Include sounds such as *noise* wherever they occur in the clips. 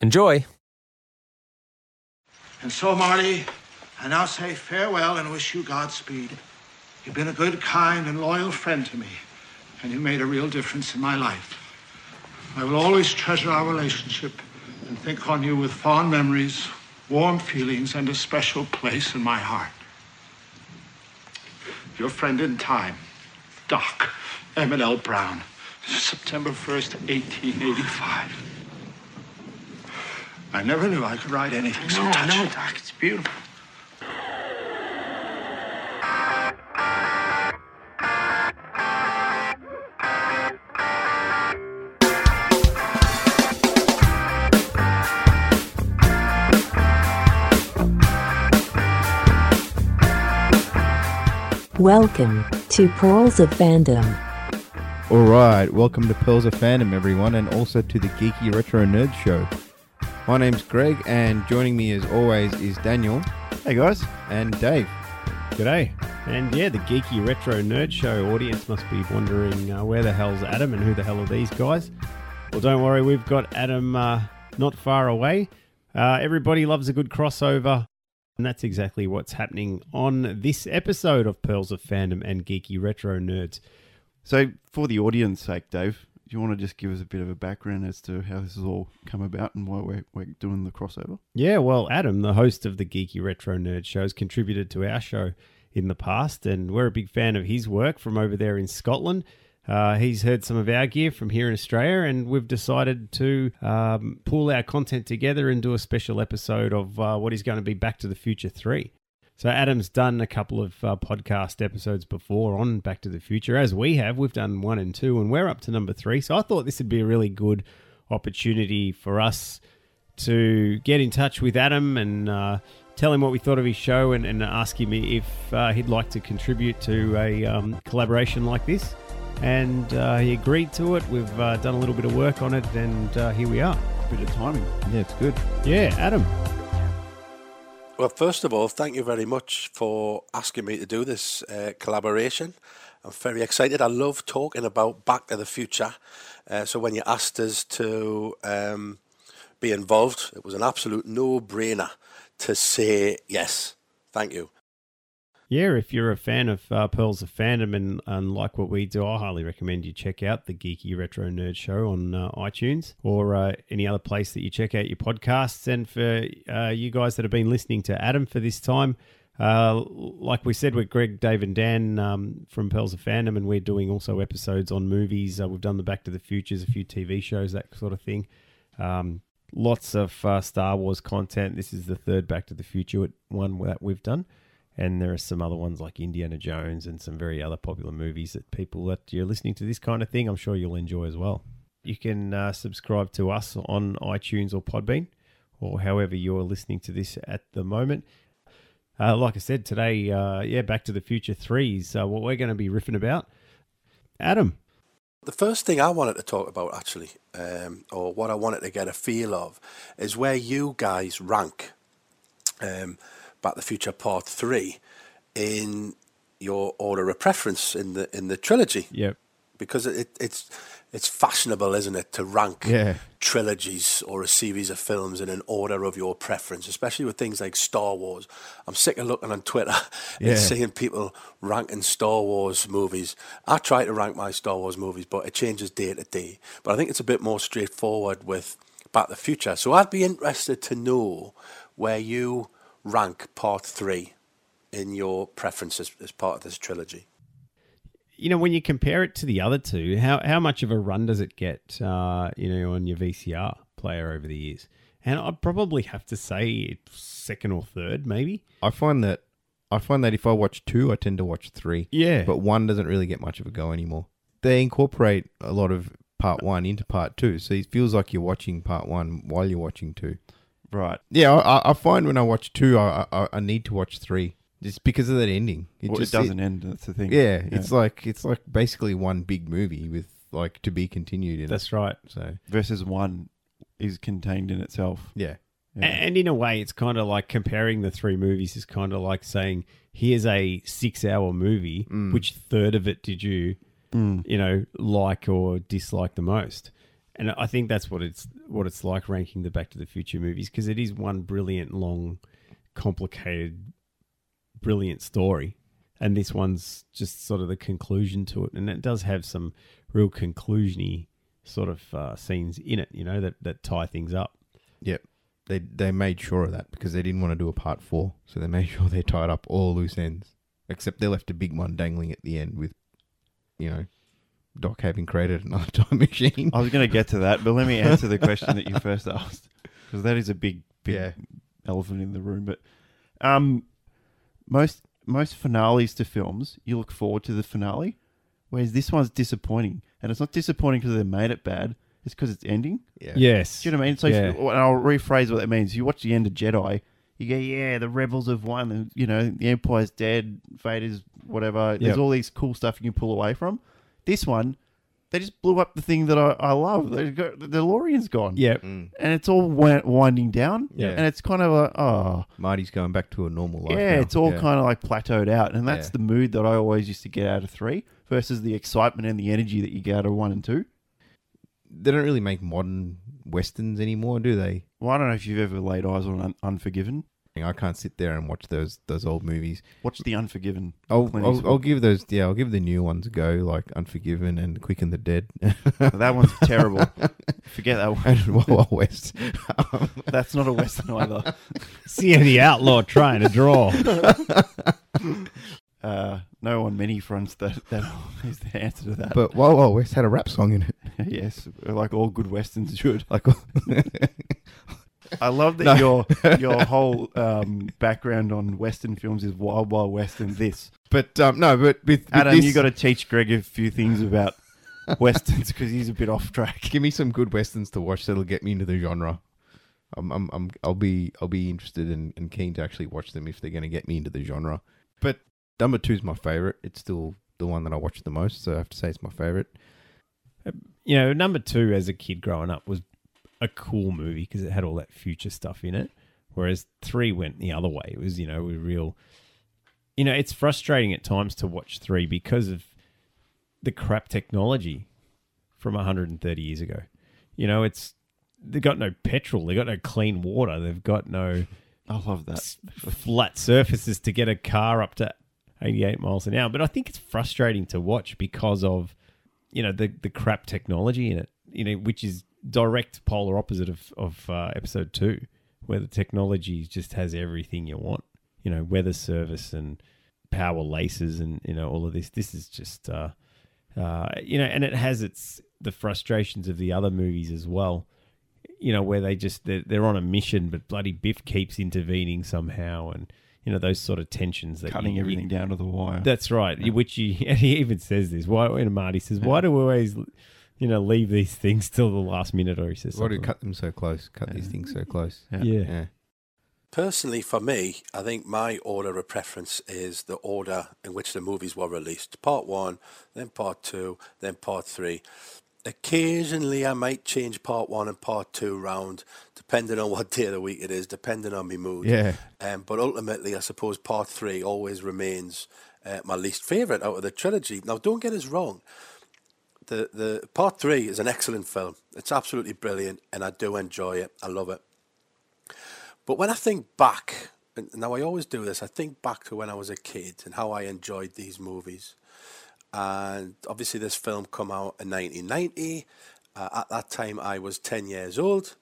Enjoy. And so, Marty, I now say farewell and wish you Godspeed. You've been a good, kind, and loyal friend to me, and you made a real difference in my life. I will always treasure our relationship and think on you with fond memories, warm feelings, and a special place in my heart. Your friend in time, Doc Emmett L. Brown, September 1st, 1885. I never knew I could write anything so No, touching. no, Doc, it's beautiful. Welcome to Pearls of Fandom. All right, welcome to Pearls of Fandom, everyone, and also to the Geeky Retro Nerd Show. My name's Greg, and joining me as always is Daniel. Hey guys, and Dave. G'day. And yeah, the geeky retro nerd show audience must be wondering uh, where the hell's Adam and who the hell are these guys? Well, don't worry, we've got Adam uh, not far away. Uh, everybody loves a good crossover, and that's exactly what's happening on this episode of Pearls of Fandom and Geeky Retro Nerds. So, for the audience sake, Dave, do you want to just give us a bit of a background as to how this has all come about and why we're, we're doing the crossover? Yeah, well, Adam, the host of the Geeky Retro Nerd Show, has contributed to our show in the past, and we're a big fan of his work from over there in Scotland. Uh, he's heard some of our gear from here in Australia, and we've decided to um, pull our content together and do a special episode of uh, what is going to be Back to the Future 3. So, Adam's done a couple of uh, podcast episodes before on Back to the Future, as we have. We've done one and two, and we're up to number three. So, I thought this would be a really good opportunity for us to get in touch with Adam and uh, tell him what we thought of his show and, and ask him if uh, he'd like to contribute to a um, collaboration like this. And uh, he agreed to it. We've uh, done a little bit of work on it, and uh, here we are. Bit of timing. Yeah, it's good. Yeah, Adam. Well, first of all, thank you very much for asking me to do this uh, collaboration. I'm very excited. I love talking about Back to the Future. Uh, so when you asked us to um, be involved, it was an absolute no-brainer to say yes. Thank you. Yeah, if you're a fan of uh, Pearls of Fandom and, and like what we do, I highly recommend you check out the Geeky Retro Nerd Show on uh, iTunes or uh, any other place that you check out your podcasts. And for uh, you guys that have been listening to Adam for this time, uh, like we said, we're Greg, Dave, and Dan um, from Pearls of Fandom, and we're doing also episodes on movies. Uh, we've done the Back to the Futures, a few TV shows, that sort of thing. Um, lots of Star Wars content. This is the third Back to the Future one that we've done. And there are some other ones like Indiana Jones and some very other popular movies that people that you're listening to this kind of thing, I'm sure you'll enjoy as well. You can uh, subscribe to us on iTunes or Podbean or however you're listening to this at the moment. Uh, like I said today, uh, yeah, Back to the Future 3 is uh, what we're going to be riffing about. Adam, The first thing I wanted to talk about, actually, um, or what I wanted to get a feel of, is where you guys rank um, Back to the Future Part Three in your order of preference in the in the trilogy. yep. because it, it's it's fashionable, isn't it, to rank Yeah. trilogies or a series of films in an order of your preference, especially with things like Star Wars. I'm sick of looking on Twitter *laughs* Yeah. and seeing people ranking Star Wars movies. I try to rank my Star Wars movies, but it changes day to day. But I think it's a bit more straightforward with Back to the Future. So I'd be interested to know where you rank part three in your preferences as part of this trilogy? You know, when you compare it to the other two, how how much of a run does it get? Uh, you know, on your VCR player over the years, and I'd probably have to say it's second or third, maybe. I find that I find that if I watch two, I tend to watch three. Yeah, But one doesn't really get much of a go anymore. They incorporate a lot of part one into part two, so it feels like you're watching part one while you're watching two. Right. Yeah, I, I find when I watch two, I, I I need to watch three just because of that ending. Well, it just- doesn't end. That's the thing. yeah, it's like it's like basically one big movie with like to be continued. In that's right. so versus one is contained in itself. yeah, A- And in a way, it's kind of like comparing the three movies is kind of like saying, here's a six hour movie. Mm. Which third of it did you, mm. you know, like or dislike the most? And I think that's what it's what it's like ranking the Back to the Future movies because it is one brilliant, long, complicated, brilliant story. And this one's just sort of the conclusion to it. And it does have some real conclusiony sort of uh, scenes in it, you know, that, that tie things up. Yep. They they made sure of that because they didn't want to do a part four, so they made *laughs* sure they tied up all loose ends. Except they left a big one dangling at the end with, you know, Doc having created another *laughs* time machine. I was going to get to that, but let me answer the question that you *laughs* first asked because that is a big, big Yeah. elephant in the room. But um, most most finales to films, you look forward to the finale, whereas this one's disappointing, and it's not disappointing because they made it bad. It's because it's ending. Yeah. Yes. Do you know what I mean? So, Yeah. if, and I'll rephrase what that means. You watch the end of Jedi, you go, yeah, the rebels have won, and you know the Empire's dead, Vader's whatever. There's Yep. all these cool stuff you can pull away from. This one, they just blew up the thing that I, I love. They got, the DeLorean's gone. Yeah. Mm. and it's all wi- winding down. Yeah. and it's kind of like, oh, Marty's going back to a normal life. yeah, now. it's all Yeah. kind of like plateaued out, and that's Yeah. the mood that I always used to get out of three versus the excitement and the energy that you get out of one and two. They don't really make modern westerns anymore, do they? Well, I don't know if you've ever laid eyes on Un- Unforgiven. I can't sit there and watch those those old movies. Watch the Unforgiven. I'll, I'll, I'll give those yeah I'll give the new ones a go like Unforgiven and Quick and the Dead that one's *laughs* terrible. Forget that one. and Wild Wild West. *laughs* That's not a western *laughs* either. See the outlaw trying to draw. Uh, no on many fronts. That that is the answer to that. but Wild Wild West had a rap song in it. yes, like all good westerns should. Like I love that No. your your *laughs* whole um, background on western films is Wild Wild West and this. but um, no, but with, with Adam, this, you got to teach Greg a few things about *laughs* westerns because he's a bit off track. give me some good westerns to watch that'll get me into the genre. I'm, I'm, I'm I'll be I'll be interested and, and keen to actually watch them if they're going to get me into the genre. But number two is my favorite. It's still the one that I watch the most, so I have to say it's my favorite. you know, number two as a kid growing up was a cool movie because it had all that future stuff in it. Whereas three went the other way. It was, you know, a real. You know, it's frustrating at times to watch three because of the crap technology from 130 years ago. You know, it's they've got no petrol, they've got no clean water, they've got no I love that. flat surfaces to get a car up to 88 miles an hour. But I think it's frustrating to watch because of, you know, the, the crap technology in it, you know, which is direct polar opposite of, of uh, episode two, where the technology just has everything you want, you know, weather service and power laces and, you know, all of this. This is just, uh, uh, you know, and it has its, the frustrations of the other movies as well you know, where they just they're, they're on a mission, but bloody Biff keeps intervening somehow, and you know those sort of tensions that Cutting you- everything down to the wire. That's right. Which he *laughs* and he even says this. Why? When Marty says, "Why do we always, you know, leave these things till the last minute?" Or he says, Why do you cut them so close? Cut these things so close. Yeah. Yeah. Yeah. Personally, for me, I think my order of preference is the order in which the movies were released. Part one, then part two, then part three. Occasionally, I might change part one and part two round, depending on *laughs* what day of the week it is, depending on my mood. Yeah. Um, but ultimately, I suppose part three always remains uh, my least favourite out of the trilogy. Now, don't get us wrong. The the part three is an excellent film. It's absolutely brilliant, and I do enjoy it. I love it. But when I think back, now I always do this, I think back to when I was a kid and how I enjoyed these movies. And obviously, this film come out in 1990. Uh, at that time, I was 10 years old.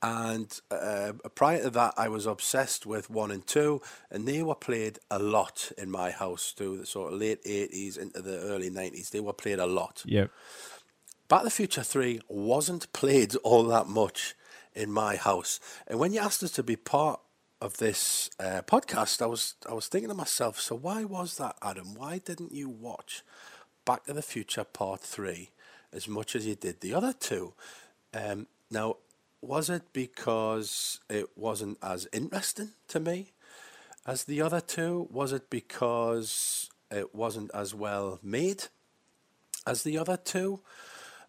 And uh, prior to that, I was obsessed with one and two, and they were played a lot in my house through the sort of late 80s into the early 90s. They were played a lot. Yep. Back to the Future 3 wasn't *laughs* played all that much in my house. And when you asked us to be part of this uh, podcast, I was I was thinking to myself, so why was that, Adam? Why didn't you watch Back to the Future Part 3 as much as you did the other two? Um, now, was it because it wasn't as interesting to me as the other two? Was it because it wasn't as well made as the other two?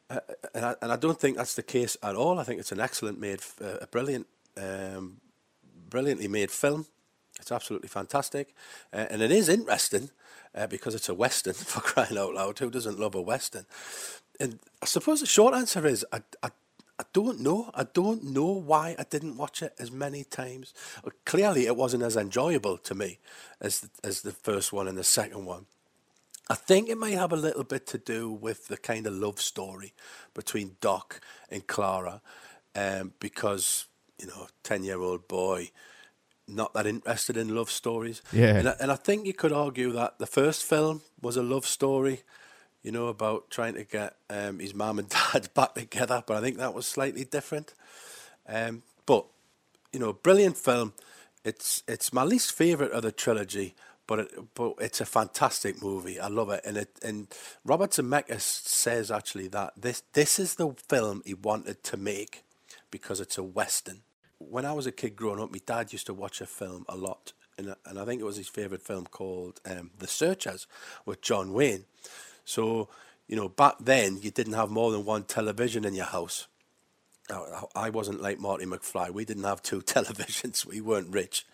Uh, and, I, and I don't think that's the case at all. I think it's an excellent made, uh, a brilliant, um, brilliantly made film. It's absolutely fantastic, uh, and it is interesting uh, because it's a western. *laughs* For crying out loud, who doesn't love a western? And I suppose the short answer is I, I, I don't know. I don't know why I didn't watch it as many times. Clearly, it wasn't as enjoyable to me as as the first one and the second one. I think it may have a little bit to do with the kind of love story between Doc and Clara, um, because you know, ten year old boy, not that interested in love stories. Yeah. and I, and I think you could argue that the first film was a love story, you know, about trying to get um, his mum and *laughs* dad back together, but I think that was slightly different. Um, but you know, brilliant film. It's it's my least favorite of the trilogy, but it, but it's a fantastic movie. I love it, and it and Robert Zemeckis says actually that this this is the film he wanted to make because it's a western. When I was a kid growing up, my dad used to watch a film a lot, and and I think it was his favorite film called um, The Searchers with John Wayne. So you know, back then you didn't have more than one television in your house. I wasn't like Marty McFly. We didn't have two *laughs* televisions. We weren't rich,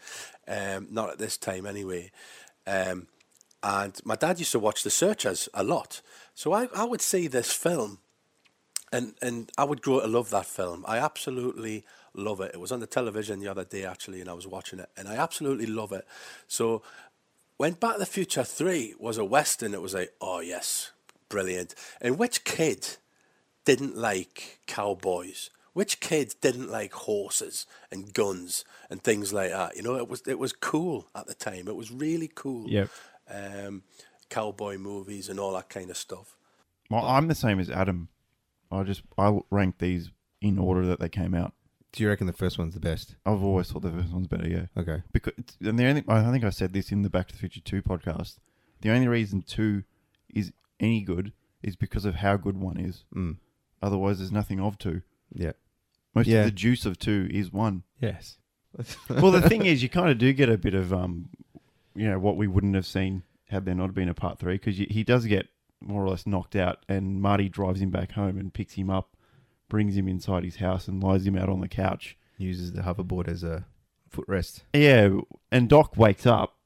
um, not at this time anyway. Um, and my dad used to watch The Searchers a lot. So I, I would see this film, and, and I would grow to love that film. I absolutely love it. It was on the television the other day, actually, and I was watching it, and I absolutely love it. So when Back to the Future 3 was a Western, it was like, oh, yes, brilliant. And which kid didn't like cowboys? Which kid didn't like horses and guns and things like that? You know, it was it was cool at the time. It was really cool. Yep. Um, cowboy movies and all that kind of stuff. Well, I'm the same as Adam. I just I rank these in order that they came out. Do you reckon the first one's the best? I've always thought the first one's better. Yeah. Okay. because and the only I think I said this in the Back to the Future Two podcast. The only reason two is any good is because of how good one is. Mm. Otherwise, there's nothing of two. Yeah. Most Yeah. of the juice of two is one. Yes. *laughs* well, the thing is, you kind of do get a bit of um, you know, what we wouldn't have seen had there not been a part three because he does get more or less knocked out, and Marty drives him back home and picks him up, brings him inside his house, and lies him out on the couch. Uses the hoverboard as a footrest. Yeah, and Doc wakes up,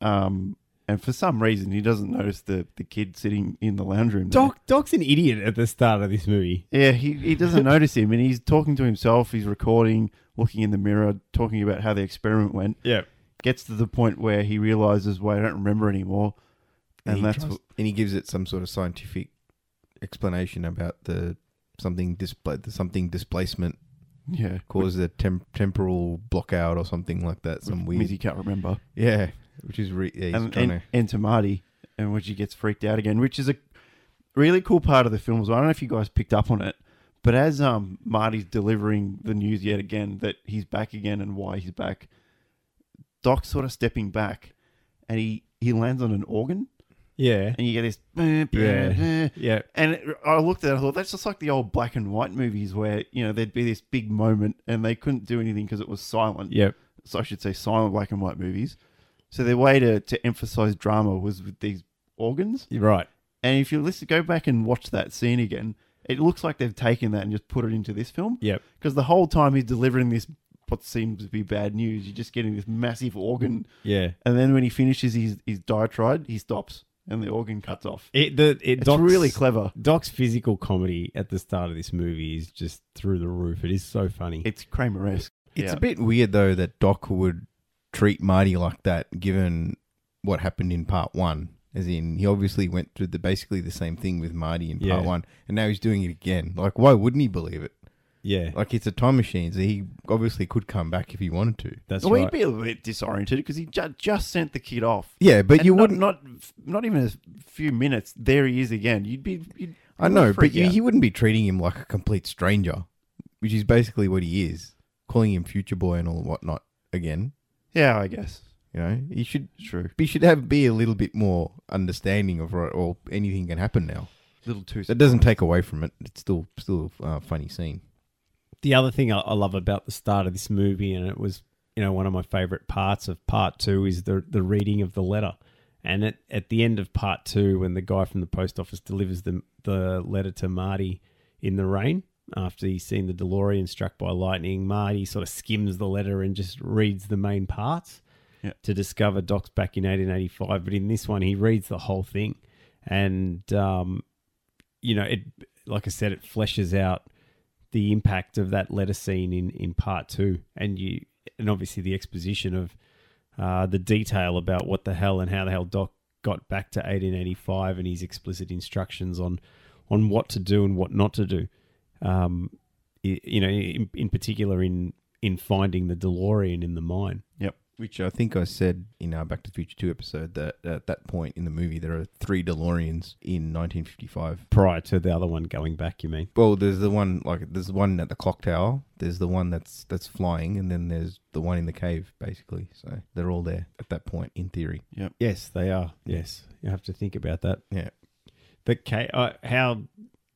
um, and for some reason he doesn't notice the the kid sitting in the lounge room. there. Doc Doc's an idiot at the start of this movie. Yeah, he, he doesn't *laughs* notice him, and he's talking to himself. He's recording, looking in the mirror, talking about how the experiment went. Yeah. Gets to the point where he realizes, "Wait, I don't remember anymore," and, he that's tries- what, and he gives it some sort of scientific explanation about the something display something displacement yeah caused a tem- temporal blockout or something like that. Some weird, Mizzy can't remember. yeah, which is re- yeah, he's and, trying and, to and to Marty, and when she gets freaked out again, which is a really cool part of the film. as well. I don't know if you guys picked up on it, but as um Marty's delivering the news yet again that he's back again and why he's back, Doc's sort of stepping back, and he he lands on an organ, Yeah. and you get this. "Eh, Yeah. Yeah. And it, I looked at it, I thought that's just like the old black and white movies where you know there'd be this big moment and they couldn't do anything because it was silent Yep. so I should say silent black and white movies. So their way to, to emphasize drama was with these organs. You're right. And if you listen, go back and watch that scene again, it looks like they've taken that and just put it into this film. Yep. Because the whole time he's delivering this, what seems to be bad news, you're just getting this massive organ. Yeah. And then when he finishes his, his diatribe, he stops and the organ cuts off. It the it It's Doc's, really clever. Doc's physical comedy at the start of this movie is just through the roof. It is so funny. It's Kramer-esque. It's Yeah. a bit weird though that Doc would treat Marty like that, given what happened in part one. As in, he obviously went through the basically the same thing with Marty in part Yeah. one, and now he's doing it again. Like, why wouldn't he believe it? Yeah, Like it's a time machine, so he obviously could come back if he wanted to. that's well, right. he'd be a bit disoriented because he ju- just sent the kid off. Yeah, but And you not, wouldn't. not not even a few minutes. There he is again. You'd be. You'd, I know, but freak you, out. he wouldn't be treating him like a complete stranger, which is basically what he is, calling him future boy and all whatnot again. yeah, I guess You know, he should true. he should have be a little bit more understanding of right, or anything can happen now. Little too. That doesn't take away from it. It's still still a uh, funny scene. The other thing I, I love about the start of this movie, and it was you know one of my favorite parts of part two, is the the reading of the letter. And at, at the end of part two, when the guy from the post office delivers the the letter to Marty in the rain after he's seen the DeLorean struck by lightning, Marty sort of skims the letter and just reads the main parts Yeah. to discover Doc's back in 1885. But in this one, he reads the whole thing, and um, you know, it like I said, it fleshes out the impact of that letter scene in, in part two, and you and obviously the exposition of uh, the detail about what the hell and how the hell Doc got back to 1885 and his explicit instructions on on what to do and what not to do. Um, you know, in, in particular in in finding the DeLorean in the mine. Yep. Which I think I said in our Back to the Future 2 episode that at that point in the movie there are three DeLoreans in 1955. Prior to the other one going back, you mean? Well, there's the one like there's one at the clock tower. There's the one that's that's flying, and then there's the one in the cave, basically. So they're all there at that point, in theory. Yep. Yes, they are. Yes, you have to think about that. Yeah. The ca- uh, how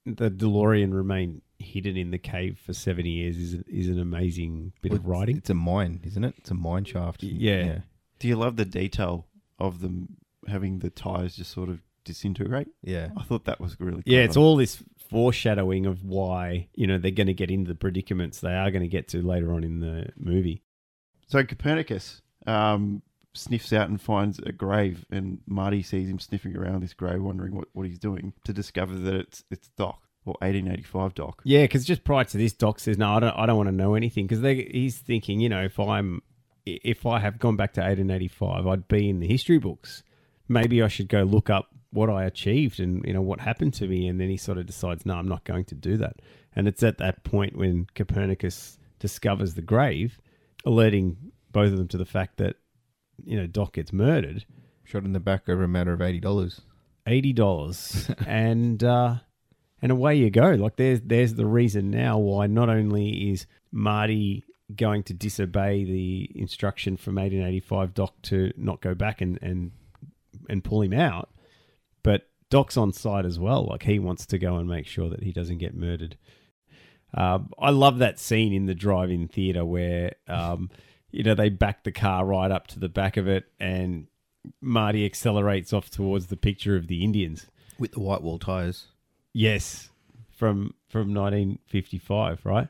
the DeLorean remained hidden in the cave for seventy years is is an amazing bit Well, of writing. It's a mine, isn't it? It's a mine shaft. Yeah. Do you love the detail of them having the tires just sort of disintegrate? yeah. I thought that was really. Yeah, it's all this foreshadowing of why you know they're going to get into the predicaments they are going to get to later on in the movie. So Copernicus um, sniffs out and finds a grave, and Marty sees him sniffing around this grave, wondering what, what he's doing, to discover that it's it's Doc or 1885 Doc. Yeah, because just prior to this, Doc says, "No, I don't. I don't want to know anything." Because he's thinking, you know, if I'm, if I have gone back to 1885, I'd be in the history books. Maybe I should go look up what I achieved and you know what happened to me. And then he sort of decides, "No, I'm not going to do that." And it's at that point when Copernicus discovers the grave, alerting both of them to the fact that you know Doc gets murdered. Shot in the back over a matter of eighty dollars. eighty dollars, *laughs* and uh, and away you go. Like there's there's the reason now why not only is Marty going to disobey the instruction from 1885 Doc to not go back and and and pull him out, but Doc's on side as well. Like he wants to go and make sure that he doesn't get murdered. Um, I love that scene in the drive-in theater where um, you know they back the car right up to the back of it and Marty accelerates off towards the picture of the Indians. With the white wall tires. Yes, from from 1955, right?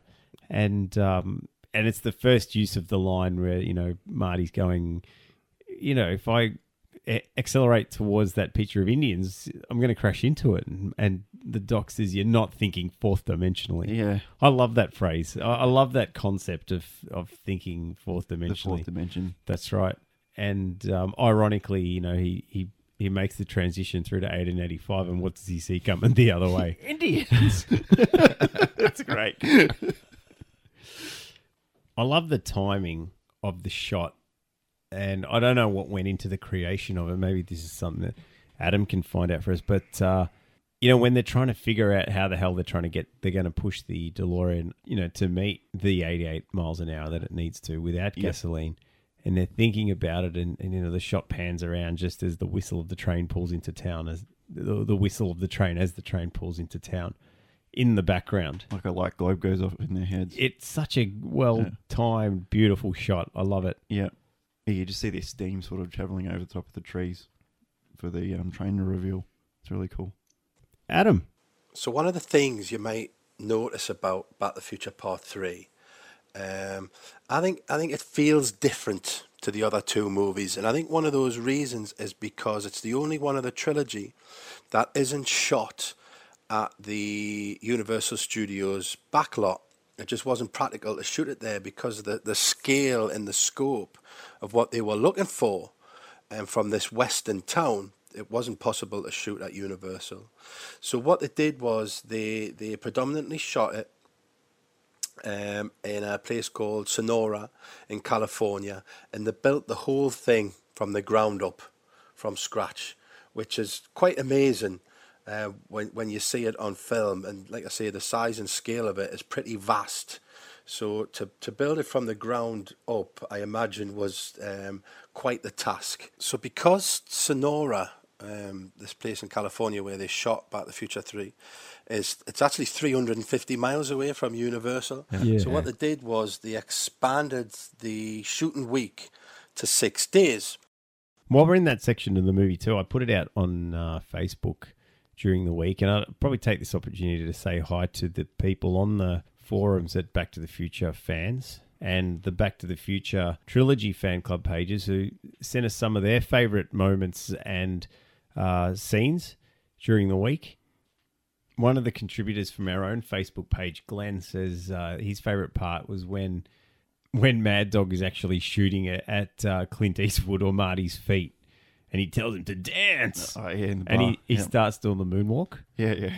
And um, and it's the first use of the line where you know Marty's going, you know, if I accelerate towards that picture of Indians, I'm going to crash into it. And, and the doc says you're not thinking fourth dimensionally. Yeah, I love that phrase. I, I love that concept of of thinking fourth the dimensionally. fourth dimension. That's right. And um, ironically, you know, he, he he makes the transition through to 1885, and what does he see coming the other way? *laughs* Indians. *laughs* That's great. I love the timing of the shot, and I don't know what went into the creation of it. Maybe this is something that Adam can find out for us. But uh, you know, when they're trying to figure out how the hell they're trying to get, they're going to push the DeLorean, you know, to meet the 88 miles an hour that it needs to without Yep. gasoline. And they're thinking about it, and, and you know the shot pans around just as the whistle of the train pulls into town, as the, the whistle of the train as the train pulls into town, in the background. Like a light globe goes off in their heads. It's such a well timed, beautiful shot. I love it. yeah. yeah, you just see their steam sort of traveling over the top of the trees for the um, train to reveal. It's really cool. Adam, So one of the things you might notice about Back to the Future Part Three, um, I think I think it feels different to the other two movies, and I think one of those reasons is because it's the only one of the trilogy that isn't shot at the Universal Studios backlot. It just wasn't practical to shoot it there because of the, the scale and the scope of what they were looking for and from this western town, it wasn't possible to shoot at Universal. So what they did was they they predominantly shot it um, in a place called Sonora in California, and they built the whole thing from the ground up, from scratch, which is quite amazing uh, when when you see it on film. And like I say, the size and scale of it is pretty vast. So to, to build it from the ground up, I imagine was um, quite the task. So because Sonora, um, this place in California where they shot Back to the Future 3, is it's actually 350 miles away from Universal. Yeah. So what they did was they expanded the shooting week to six days. While we're in that section of the movie too, I put it out on uh, Facebook during the week, and I'll probably take this opportunity to say hi to the people on the forums at Back to the Future fans and the Back to the Future trilogy fan club pages who sent us some of their favorite moments and uh, scenes during the week. One of the contributors from our own Facebook page, Glenn, says uh, his favorite part was when when Mad Dog is actually shooting it at uh, Clint Eastwood or Marty's feet, and he tells him to dance, Oh, yeah, in the and he, he yeah. starts doing the moonwalk. yeah, yeah.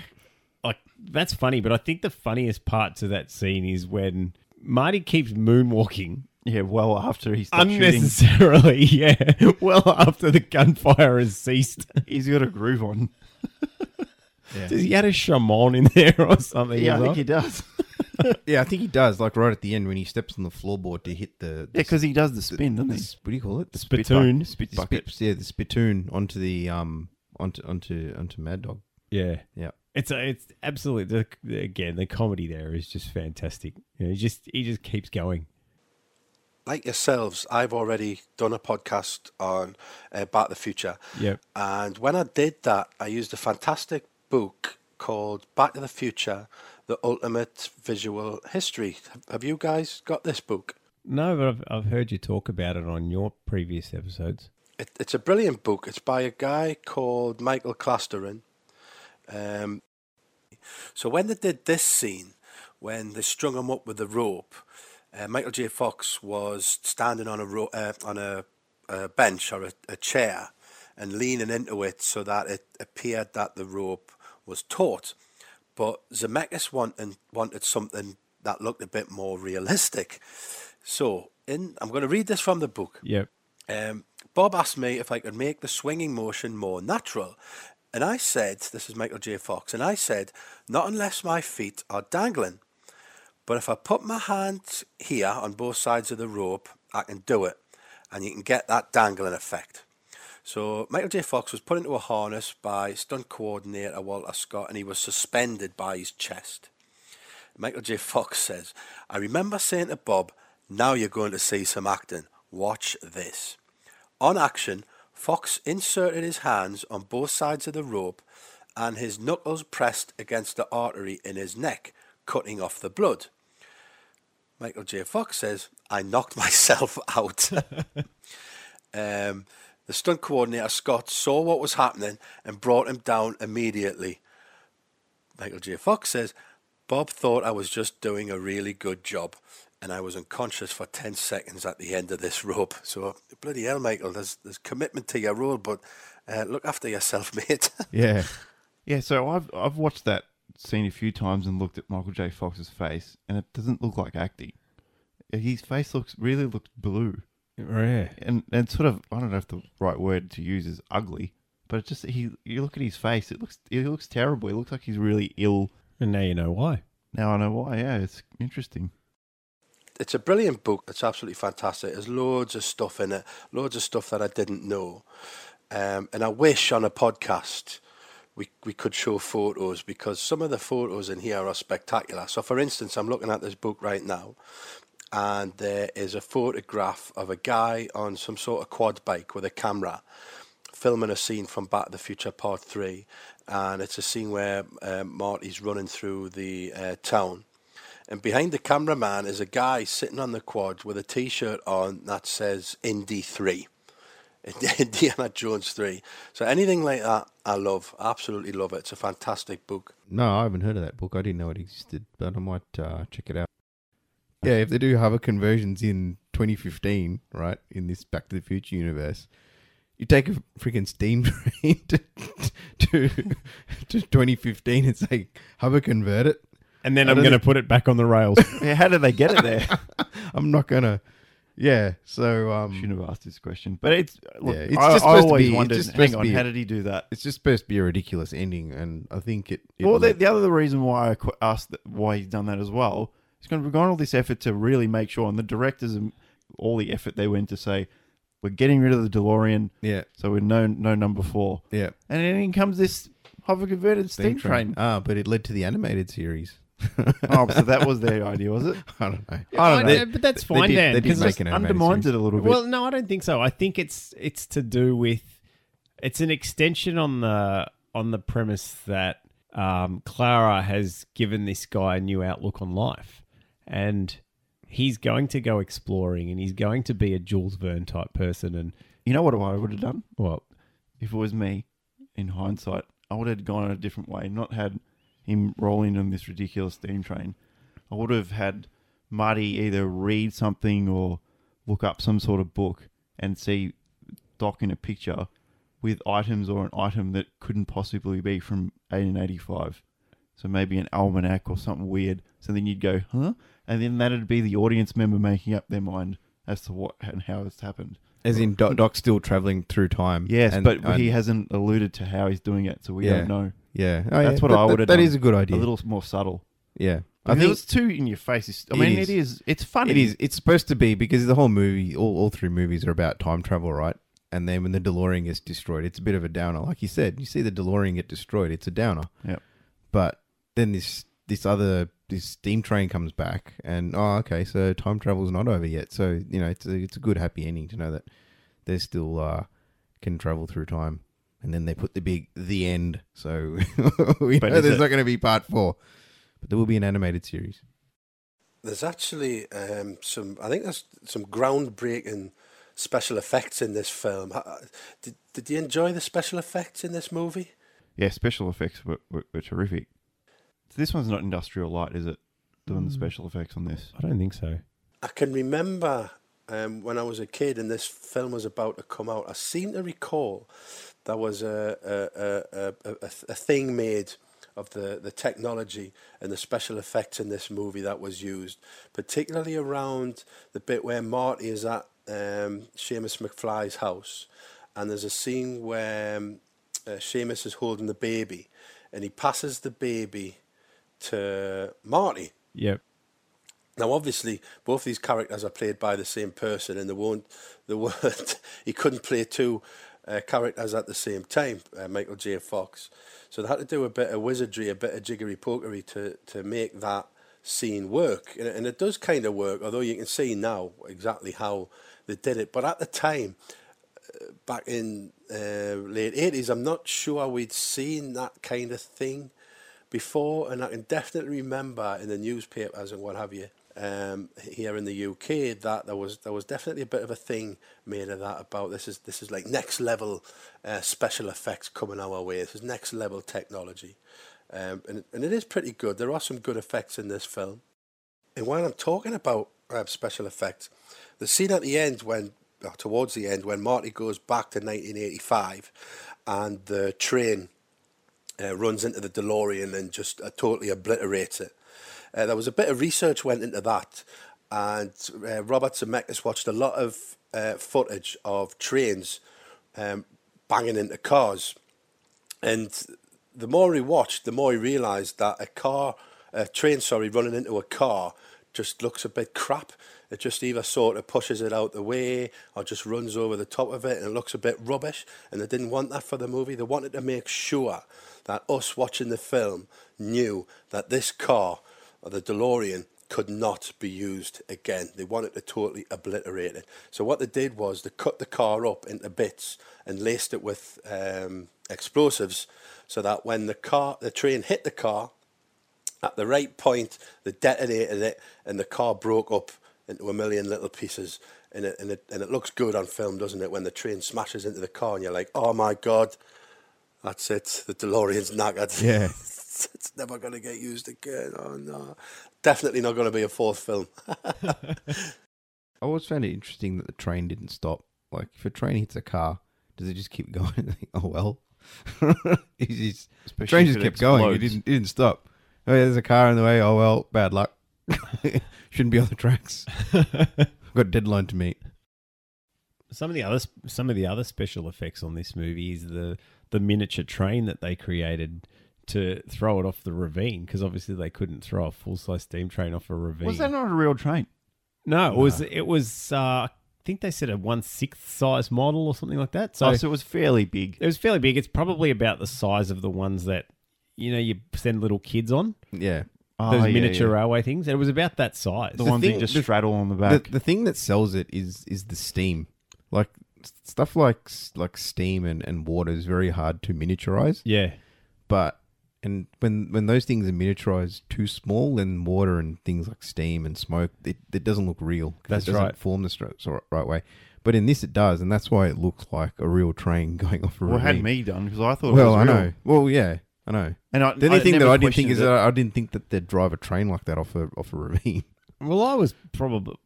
Like that's funny, but I think the funniest part to that scene is when Marty keeps moonwalking Yeah, well after he starts shooting, unnecessarily. *laughs* Yeah, well after the gunfire has ceased. he's got a groove on. *laughs* Does he had a shaman in *laughs* there or something? Yeah, I as think he does. *laughs* Yeah, I think he does. Like right at the end when he steps on the floorboard to hit the, Yeah, because he does the spin, doesn't he? what do you call it? The Spittoon. Spit The bucket. spit, yeah, the spittoon onto the um onto onto onto Mad Dog. Yeah, Yeah. It's a, it's absolutely the, again the comedy there is just fantastic. You know, he just he just keeps going. Like yourselves, I've already done a podcast on uh, Back to the Future. Yep. And when I did that, I used a fantastic book called Back to the Future The Ultimate Visual History. Have you guys got this book? No, but I've I've heard you talk about it on your previous episodes. It, it's a brilliant book. It's by a guy called Michael Klastorin. Um, so when they did this scene, when they strung him up with the rope, uh, Michael J. Fox was standing on a ro- uh, on a, a bench or a, a chair and leaning into it so that it appeared that the rope was taut. But Zemeckis wanted wanted something that looked a bit more realistic. So in I'm going to read this from the book. Yep. Um, Bob asked me if I could make the swinging motion more natural. And I said, this is Michael J. Fox, and I said, not unless my feet are dangling. But if I put my hand here on both sides of the rope, I can do it. And you can get that dangling effect. So Michael J. Fox was put into a harness by stunt coordinator Walter Scott and he was suspended by his chest. Michael J. Fox says, I remember saying to Bob, now you're going to see some acting. Watch this. On action, Fox inserted his hands on both sides of the rope and his knuckles pressed against the artery in his neck, cutting off the blood. Michael J. Fox says, I knocked *laughs* myself out. *laughs* um, the stunt coordinator, Scott, saw what was happening and brought him down immediately. Michael J. Fox says, Bob thought I was just doing a really good job and I was unconscious for 10 seconds at the end of this rope. So, bloody hell, Michael, there's, there's commitment to your role, but uh, look after yourself, *laughs* mate. Yeah. Yeah, so I've I've watched that scene a few times and looked at Michael J. Fox's face, and it doesn't look like acting. His face looks really looks blue, Yeah. and and sort of I don't know if the right word to use is ugly, but it just he you look at his face, it looks it looks terrible. It looks like he's really ill. And now you know why. Now I know why. Yeah, it's interesting. it's a brilliant book. It's absolutely fantastic. There's loads of stuff in it, loads of stuff that I didn't know. Um, and I wish on a podcast we, we could show photos because some of the photos in here are spectacular. So, for instance, I'm looking at this book right now, and there is a photograph of a guy on some sort of quad bike with a camera filming a scene from Back to the Future Part 3. And it's a scene where um, Marty's running through the uh, town. And behind the cameraman is a guy sitting on the quad with a t shirt on that says Indy 3. *laughs* Indiana Jones 3. So anything like that, I love. Absolutely love it. It's a fantastic book. No, I haven't heard of that book. I didn't know it existed, but I might uh, check it out. Yeah, if they do hover conversions in 2015, right, in this Back to the Future universe, you take a freaking steam *laughs* train to, to, to 2015 and say, hover convert it. and then I I'm going to put it back on the rails. *laughs* Yeah, how did they get it there? *laughs* I'm not gonna. Yeah. So um, Shouldn't have asked this question, but it's look, Yeah, it's I, just I supposed to always be- wondered. just Hang on, be- how did he do that? it's just supposed to be a ridiculous ending, and I think it. it well, the, the other reason why I asked that, why he's done that as well is going to go on all this effort to really make sure, and the directors and all the effort they went to say, we're getting rid of the DeLorean, yeah, so we're no no number four, yeah. and then in comes this hover converted steam, train. Ah, but it led to the animated series. *laughs* oh, so that was their idea, was it? *laughs* I don't know. I don't know. Uh, but that's They fine, did- Dan. they did because make it's- an animated Undermines series. it a little bit. Well, no, I don't think so. I think it's it's to do with it's an extension on the on the premise that um, Clara has given this guy a new outlook on life, and he's going to go exploring, and he's going to be a Jules Verne type person. And you know what I would have done well, if it was me? In hindsight, I would have gone a different way. Not had him rolling on this ridiculous steam train. I would have had Marty either read something or look up some sort of book and see Doc in a picture with items or an item that couldn't possibly be from 1885. So maybe an almanac or something weird. So then you'd go, huh? And then that'd be the audience member making up their mind as to what and how it's happened. As in, Doc, Doc's still traveling through time. Yes, and- but and- he hasn't alluded to how he's doing it, so we Yeah. don't know. Yeah, oh, That's yeah. what That- I would have That done. is a good idea. A little more subtle. yeah, I think it's too in your face. I It mean, is. it is. It's funny. It is. It's supposed to be because the whole movie, all, all three movies are about time travel, right? And then when the DeLorean gets destroyed, it's a bit of a downer. Like you said, you see the DeLorean get destroyed, it's a downer. Yep. But then this this other this steam train comes back, and oh, okay, so time travel's not over yet. So you know, it's a it's a good happy ending to know that they still uh, can travel through time. And then they put the big the end, so *laughs* we But know there's it- not going to be part four, but there will be an animated series. There's actually um, some, I think there's some groundbreaking special effects in this film. Did, did you enjoy the special effects in this movie? yeah, special effects were, were, were terrific. So this one's not industrial light, is it? Doing Mm. the special effects on this. I don't think so. I can remember um, when I was a kid and this film was about to come out. I seem to recall there was a a, a, a, a, a thing made of the, the technology and the special effects in this movie that was used, particularly around the bit where Marty is at um, Seamus McFly's house, and there's a scene where um, uh, Seamus is holding the baby, and he passes the baby to Marty. Yep. Now, obviously, both these characters are played by the same person, and they won't. They weren't. *laughs* he couldn't play two uh, characters at the same time, uh, Michael J. Fox. So they had to do a bit of wizardry, a bit of jiggery pokery to to make that scene work, and, it- and it does kind of work. Although you can see now exactly how they did it, but at the time, uh, back in uh, late eighties, I'm not sure we'd seen that kind of thing before, and I can definitely remember in the newspapers and what have you um, here in the UK that there was there was definitely a bit of a thing made of that about this is this is like next level uh, special effects coming our way. This is next level technology, um, and and it is pretty good. There are some good effects in this film. And while I'm talking about uh, special effects, the scene at the end when towards the end when Marty goes back to 1985 and the train uh, runs into the DeLorean and just uh, totally obliterates it. Uh, there was a bit of research went into that, and uh, Robert Zemeckis watched a lot of uh, footage of trains um, banging into cars, and the more he watched, the more he realised that a car, a train, sorry, running into a car just looks a bit crap. It just either sort of pushes it out the way or just runs over the top of it and it looks a bit rubbish. And they didn't want that for the movie. They wanted to make sure that us watching the film knew that this car, or the DeLorean, could not be used again. They wanted to totally obliterate it. So what they did was they cut the car up into bits and laced it with um, explosives so that when the car, the train hit the car, at the right point, they detonated it, and the car broke up into a million little pieces. And it, and it and it looks good on film, doesn't it? When the train smashes into the car, and you're like, "Oh my god, that's it! The DeLorean's knackered. *laughs* Yeah. it's, it's never going to get used again. Oh no, definitely not going to be a fourth film." *laughs* I always found it interesting that the train didn't stop. Like, if a train hits a car, does it just keep *laughs* going? Think, oh well, It's just- the train just it kept going. It didn't, it didn't stop. Oh, yeah, there's a car in the way. Oh well, bad luck. *laughs* Shouldn't be on the tracks. I've *laughs* got a deadline to meet. Some of the other some of the other special effects on this movie is the the miniature train that they created to throw it off the ravine because obviously they couldn't throw a full size steam train off a ravine. Was that not a real train? no, it was it was. Uh, I think they said a one sixth size model or something like that. So, oh, so it was fairly big. it was fairly big. It's probably about the size of the ones that you know you send little kids on Yeah. Oh, those yeah, miniature yeah. railway things. and It was about that size. The, The ones thing- you just the- straddle on the The, back. the thing that sells it is is the steam. Like s- stuff like s- like steam and, and water is very hard to miniaturize. yeah, But and when when those things are miniaturized too small, then water and things like steam and smoke, it, it doesn't look real. 'cause That's it doesn't right. Form the stro- so- right way. But in this, it does, and that's why it looks like a real train *laughs* going off a well, it had ravine. me done because I thought. Well, it I real. know. Well, yeah, I know. And I, The only I thing that I didn't think is questioned that. I didn't think that they'd drive a train like that off a off a *laughs* ravine. Well, I was probably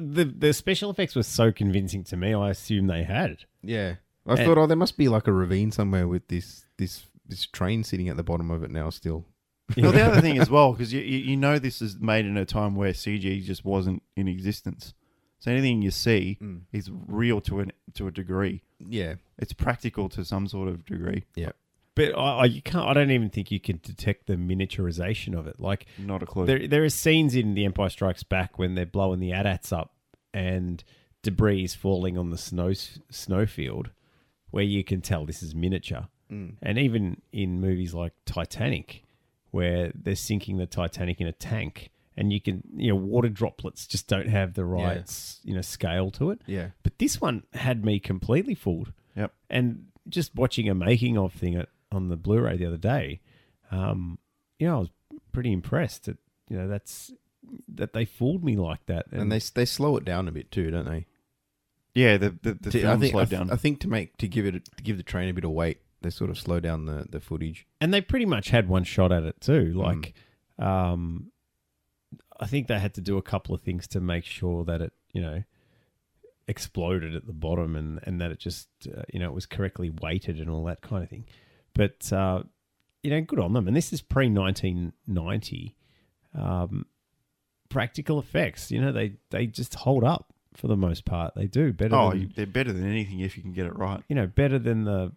the the special effects were so convincing to me. I assumed they had. Yeah, I And- thought, oh, there must be like a ravine somewhere with this this this train sitting at the bottom of it now. Still, *laughs* Well, the other thing as *laughs* well, because you, you you know this is made in a time where CG just wasn't in existence. So anything you see Mm. is real to an to a degree. yeah, It's practical to some sort of degree. yeah, But I, I you can't. I don't even think you can detect the miniaturization of it. Like Not a clue. there, there are scenes in The Empire Strikes Back when they're blowing the AT-ATs up and debris is falling on the snow snowfield, where you can tell this is miniature. Mm. And even in movies like Titanic, where they're sinking the Titanic in a tank, and you can, you know, water droplets just don't have the right, Yeah. you know, scale to it. yeah. But this one had me completely fooled. Yep. And just watching a making of thing on the Blu-ray the other day, um, you know, I was pretty impressed that you know that's that they fooled me like that. And they they slow it down a bit too, don't they? yeah, the the, the To- film I think slowed I, th- down. I think to make to give it to give the train a bit of weight, they sort of slow down the the footage. and they pretty much had one shot at it too. Mm. Like, um, I think they had to do a couple of things to make sure that it, you know, exploded at the bottom and and that it just, uh, you know, it was correctly weighted and all that kind of thing. But uh, you know, good on them. And this is pre nineteen ninety. Um, practical effects, you know, they they just hold up for the most part. They do better. oh, than, they're better than anything if you can get it right. you know, better than the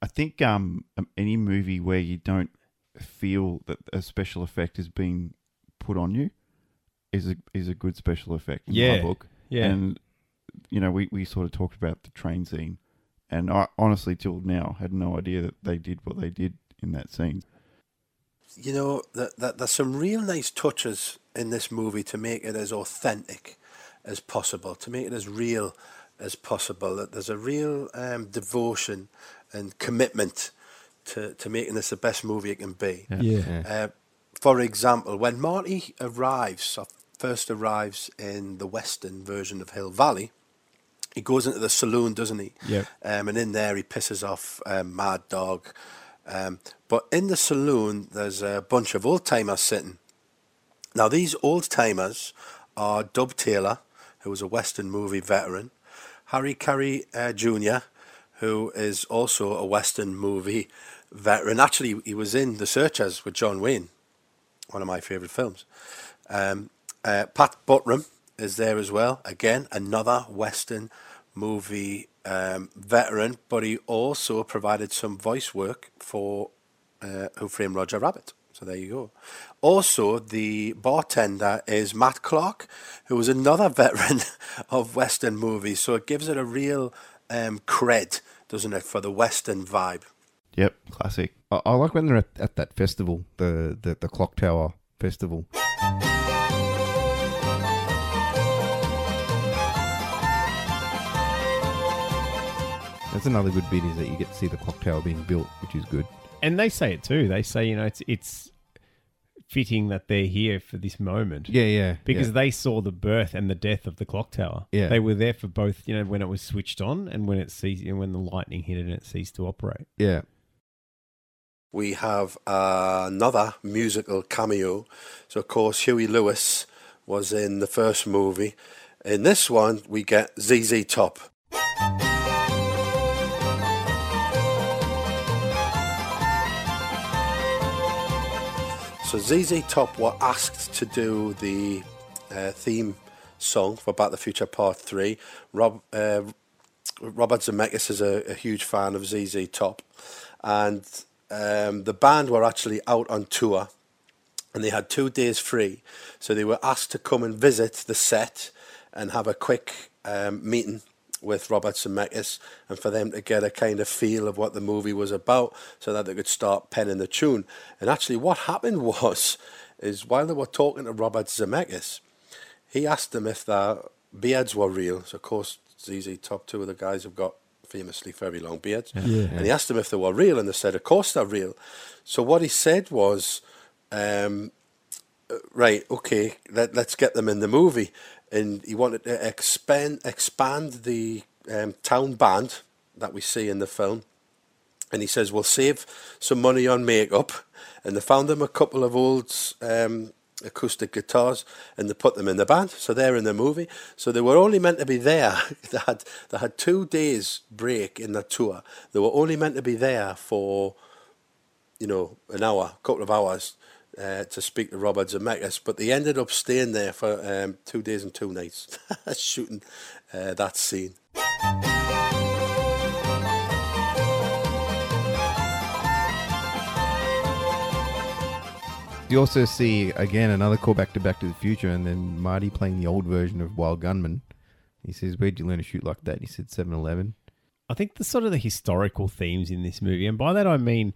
I think um um, any movie where you don't feel that a special effect is being put on you is a is a good special effect in Yeah. my book. yeah. And you know, we, we sort of talked about the train scene, and I honestly till now had no idea that they did what they did in that scene. you know, that, that there's some real nice touches in this movie to make it as authentic as possible, to make it as real as possible. That there's a real um, devotion and commitment to, to making this the best movie it can be. yeah. Uh, for example, when Marty arrives, first arrives in the western version of Hill Valley, he goes into the saloon, doesn't he? Yep. Um, and in there, he pisses off um, Mad Dog. Um, but in the saloon, there's a bunch of old timers sitting. Now, these old timers are Dub Taylor, who was a Western movie veteran, Harry Carey uh, Jr., who is also a Western movie veteran. Actually, he was in The Searchers with John Wayne, one of my favourite films. Um, uh, Pat Buttram is there as well. Again, another Western movie um, veteran, but he also provided some voice work for uh, Who Framed Roger Rabbit. So there you go. Also, the bartender is Matt Clark, who was another *laughs* veteran of Western movies. So it gives it a real um, cred, doesn't it, for the Western vibe. Yep, classic. I, I like when they're at, at that festival, the, the the clock tower festival. That's another good bit is that you get to see the clock tower being built, which is good. and they say it too. They say, you know, it's it's fitting that they're here for this moment. Yeah, yeah. Because yeah. they saw the birth and the death of the clock tower. Yeah. They were there for both, you know, when it was switched on and when it ceased and when the lightning hit it and it ceased to operate. yeah. we have uh, another musical cameo. So, of course, Huey Lewis was in the first movie. In this one, we get ZZ Top. So ZZ Top were asked to do the uh, theme song for Back to the Future Part 3. Rob, uh, Robert Zemeckis is a, a huge fan of ZZ Top. And um, the band were actually out on tour and they had two days free. So they were asked to come and visit the set and have a quick um, meeting with Robert Zemeckis and for them to get a kind of feel of what the movie was about so that they could start penning the tune. And actually what happened *laughs* was, is while they were talking to Robert Zemeckis, he asked them if their beards were real. So of course, ZZ Top, two of the guys have got famously very long beards. Yeah. And he asked them if they were real, and they said, of course they're real. So what he said was, um, right, okay, let, let's get them in the movie. And he wanted to expand, expand the um, town band that we see in the film. And he says, we'll save some money on makeup. And they found them a couple of old um, acoustic guitars and they put them in the band. So they're in the movie. So they were only meant to be there. *laughs* they, had, they had two days break in the tour. They were only meant to be there for, you know, an hour, a couple of hours uh, to speak to Robert Zemeckis, but they ended up staying there for um, two days and two nights *laughs* shooting uh, that scene. You also see again another callback to Back to the Future, and then Marty playing the old version of Wild Gunman. He says, "Where'd you learn to shoot like that?" And he said, 7-Eleven. I think the sort of the historical themes in this movie, and by that I mean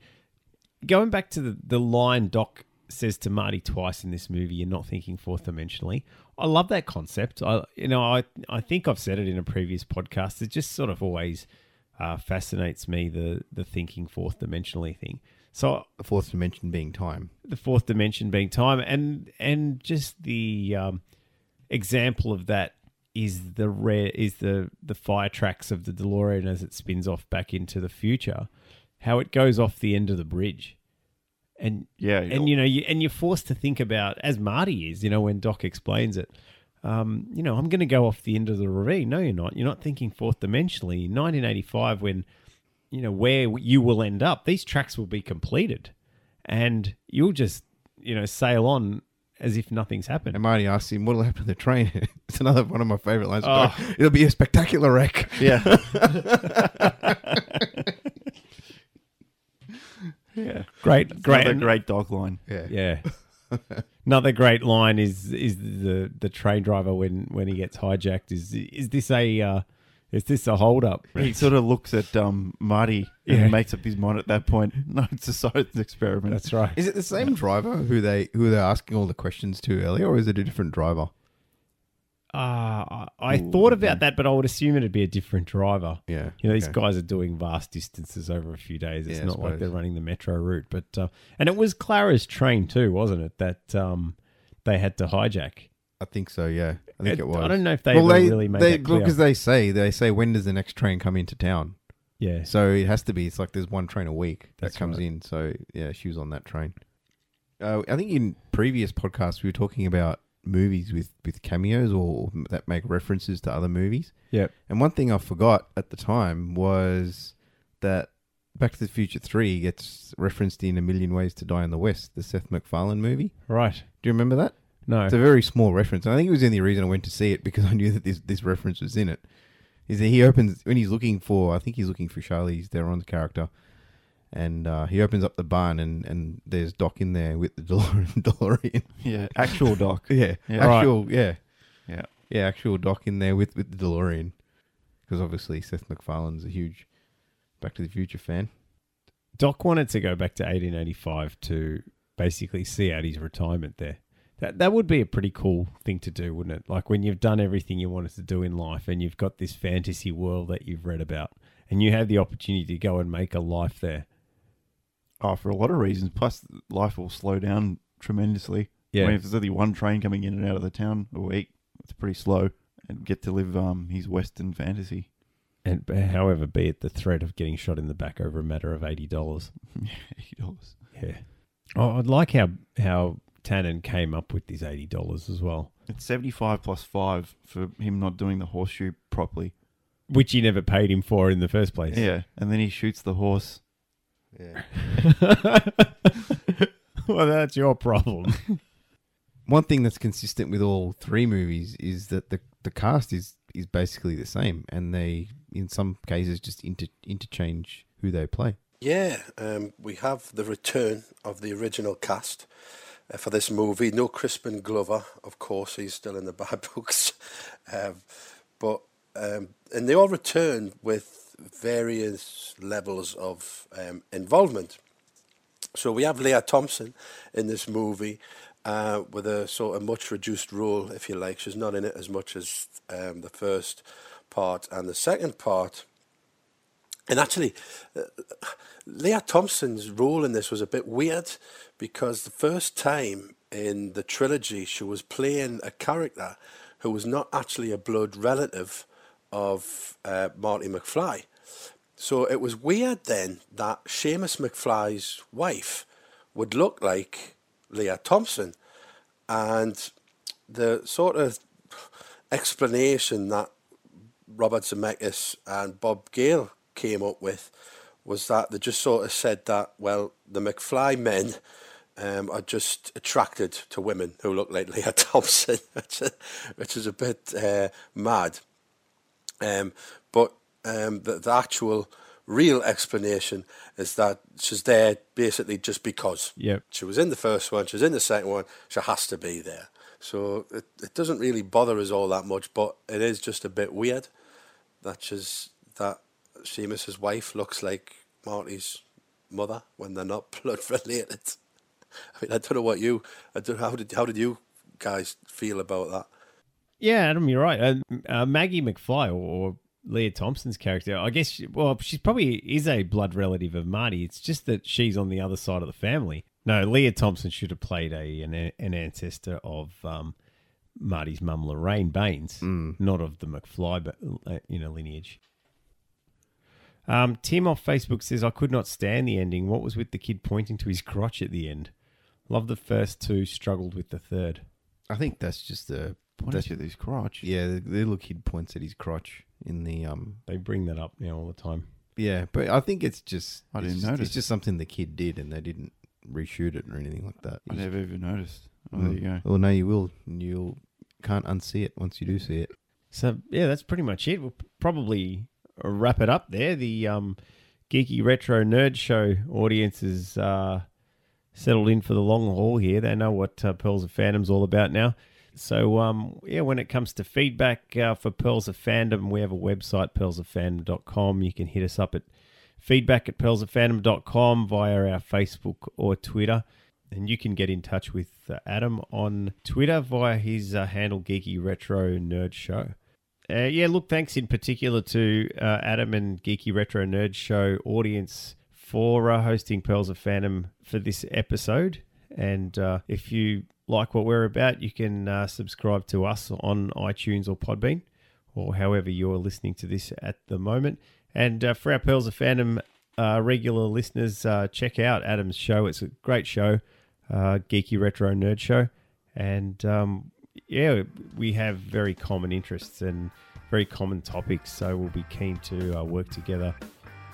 going back to the, the line Doc says to Marty twice in this movie, "You're not thinking fourth dimensionally." I love that concept. I, you know, I I think I've said it in a previous podcast. It just sort of always uh, fascinates me the the thinking fourth dimensionally thing. So The fourth dimension being time. the fourth dimension being time, and and just the um, example of that is the rare is the the fire tracks of the DeLorean as it spins off back into the future, how it goes off the end of the bridge, and Yeah, and you know you and you're forced to think about as Marty is, you know, when Doc explains it. Um, you know, I'm going to go off the end of the ravine. No, you're not. You're not thinking fourth dimensionally. In 1985, when you know where you will end up, these tracks will be completed, and you'll just you know sail on as if nothing's happened. And Marty asks him, "What'll happen to the train?" *laughs* it's another one of my favorite lines. Oh. It'll be a spectacular wreck. Yeah. *laughs* *laughs* yeah. Great, great, Another great Doc line. Yeah. Yeah. *laughs* Another great line is is the the train driver when when he gets hijacked is is this a uh, is this a hold up? He sort of looks at um, Marty Yeah. and makes up his mind at that point. *laughs* No, it's a science experiment. That's right. Is it the same driver who they who they're asking all the questions to earlier, or is it a different driver? Uh, I, I thought about that, but I would assume it'd be a different driver. Yeah. You know, these okay. guys are doing vast distances over a few days. It's Yeah, not like they're running the metro route, but uh, and it was Clara's train too, wasn't it? That um, they had to hijack. I think so. Yeah, I think it, was. I don't know if they well, they, really made they, that because they say they say when does the next train come into town? yeah, So it has to be. It's like there's one train a week that That's comes right. in. So yeah, she was on that train. Uh, I think in previous podcasts we were talking about movies with with cameos or that make references to other movies. Yeah. And one thing I forgot at the time was that Back to the Future Three gets referenced in A Million Ways to Die in the West, the Seth MacFarlane movie. right. Do you remember that? No, It's a very small reference. And I think it was the only reason I went to see it because *laughs* I knew that this this reference was in it. Is that he opens when he's looking for? I think he's looking for Charlize Theron's character, and uh, he opens up the barn and, and there's Doc in there with the DeLorean. *laughs* DeLorean. yeah, actual doc. *laughs* yeah, Yeah. actual, yeah, Yeah. yeah, actual Doc in there with with the DeLorean, because obviously Seth MacFarlane's a huge Back to the Future fan. Doc wanted to go back to 1885 to basically see out his retirement there. That that would be a pretty cool thing to do, wouldn't it? Like when you've done everything you wanted to do in life and you've got this fantasy world that you've read about and you have the opportunity to go and make a life there. Oh, for a lot of reasons. Plus, life will slow down tremendously. Yeah. I mean, if there's only one train coming in and out of the town a week, it's pretty slow. And get to live um his Western fantasy. And however, be it the threat of getting shot in the back over a matter of eighty dollars. *laughs* Eighty dollars. Yeah. Oh, I'd like how how Tannen came up with these eighty dollars as well, It's seventy five plus five for him not doing the horseshoe properly. which he never paid him for in the first place. Yeah, and then he shoots the horse. Yeah, *laughs* well, that's your problem. *laughs* One thing that's consistent with all three movies is that the the cast is is basically the same, and they in some cases just inter, interchange who they play. Yeah, um, we have the return of the original cast uh, for this movie. No Crispin Glover, of course, he's still in the *laughs* bad books. Um, but um, and they all return with various levels of um, involvement. So we have Lea Thompson in this movie uh, with a sort of much reduced role, if you like. She's not in it as much as um, the first part and the second part. And actually, uh, Lea Thompson's role in this was a bit weird because the first time in the trilogy she was playing a character who was not actually a blood relative of uh, Marty McFly. So it was weird then that Seamus McFly's wife would look like Lea Thompson. And the sort of explanation that Robert Zemeckis and Bob Gale came up with was that they just sort of said that, well, the McFly men um, are just attracted to women who look like Lea *laughs* Thompson, which, is a bit uh, mad. Um, um, the, the actual real explanation is that she's there basically just because. Yep. She was in the first one, she's in the second one, she has to be there. So it, it doesn't really bother us all that much, but it is just a bit weird that she's that Seamus's wife looks like Marty's mother when they're not *laughs* blood related. I mean, I don't know what you, I don't how did how did you guys feel about that? Yeah, Adam, you're right. Uh, uh, Maggie McFly or, or Lea Thompson's character, I guess, she, well, she probably is a blood relative of Marty. It's just that she's on the other side of the family. No, Lea Thompson should have played a an, an ancestor of um, Marty's mum, Lorraine Baines, not of the McFly, but uh, you know lineage. Um, Tim off Facebook says, "I could not stand the ending. What was with the kid pointing to his crotch at the end? Love the first two, struggled with the third. I think that's just the that's, to this crotch. yeah. The, the little kid points at his crotch in the um. They bring that up now all the time. Yeah, but I think it's just I it's didn't just, notice. It's just something the kid did, and they didn't reshoot it or anything like that. I It never even noticed. Oh, Mm. there you go. Well, no, you will. You'll can't unsee it once you do see it. So yeah, that's pretty much it. We'll probably wrap it up there. The um, geeky retro nerd show audience is uh, settled in for the long haul here. They know what uh, Pearls of Fandom's all about now. So um, yeah, when it comes to feedback uh, for Pearls of Fandom, we have a website pearlsoffandom.com. You can hit us up at feedback at pearlsoffandom.com via our Facebook or Twitter. And you can get in touch with uh, Adam on Twitter via his uh, handle Geeky Retro Nerd Show. Uh, yeah, look, thanks in particular to uh, Adam and Geeky Retro Nerd Show audience for uh, hosting Pearls of Fandom for this episode. And uh, if you like what we're about, you can uh, subscribe to us on iTunes or Podbean or however you're listening to this at the moment. And uh, for our Pearls of Fandom uh, regular listeners, uh, check out Adam's show. It's a great show, uh, Geeky Retro Nerd Show. And um, yeah, we have very common interests and very common topics. So we'll be keen to uh, work together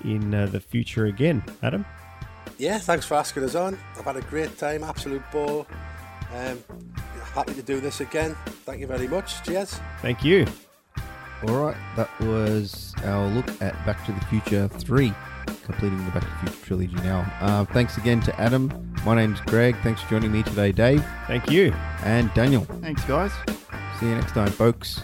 in the future again. Adam? Yeah, thanks for asking us on. I've had a great time, absolute ball. Um, happy to do this again. Thank you very much. Cheers. Thank you. All right, that was our look at Back to the Future 3, completing the Back to the Future trilogy now. Uh, thanks again to Adam. My name's Greg. Thanks for joining me today, Dave Thank you. and Daniel. Thanks, guys. See you next time, folks.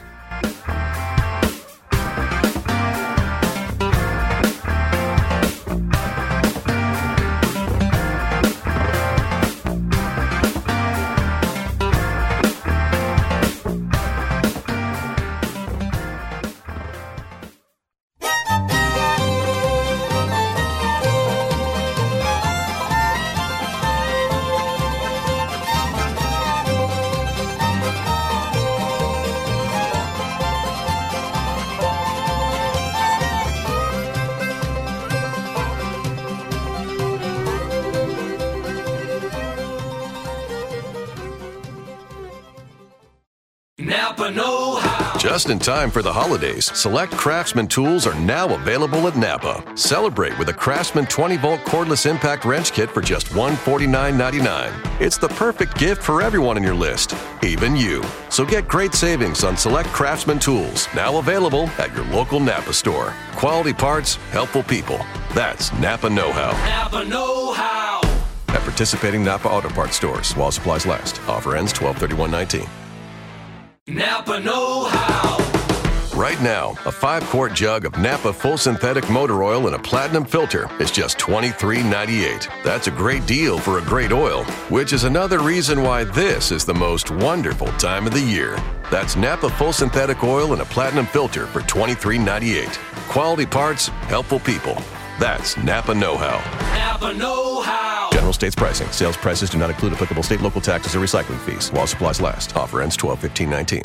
Just in time for the holidays, select Craftsman tools are now available at Napa. Celebrate with a Craftsman 20 volt cordless impact wrench kit for just $149.99. It's the perfect gift for everyone in your list, even you. So get great savings on select Craftsman tools, now available at your local Napa store. Quality parts, helpful people. That's Napa Know How. Napa Know How. At participating Napa Auto Parts stores while supplies last. Offer ends 12 19 Napa Know How. Right now, a five quart jug of Napa full synthetic motor oil in a platinum filter is just $23.98. That's a great deal for a great oil, which is another reason why this is the most wonderful time of the year. That's Napa full synthetic oil in a platinum filter for $23.98. Quality parts, helpful people. That's Napa Know How. Napa Know How. General states pricing. Sales prices do not include applicable state, local taxes, or recycling fees while supplies last. Offer ends 12 15 19.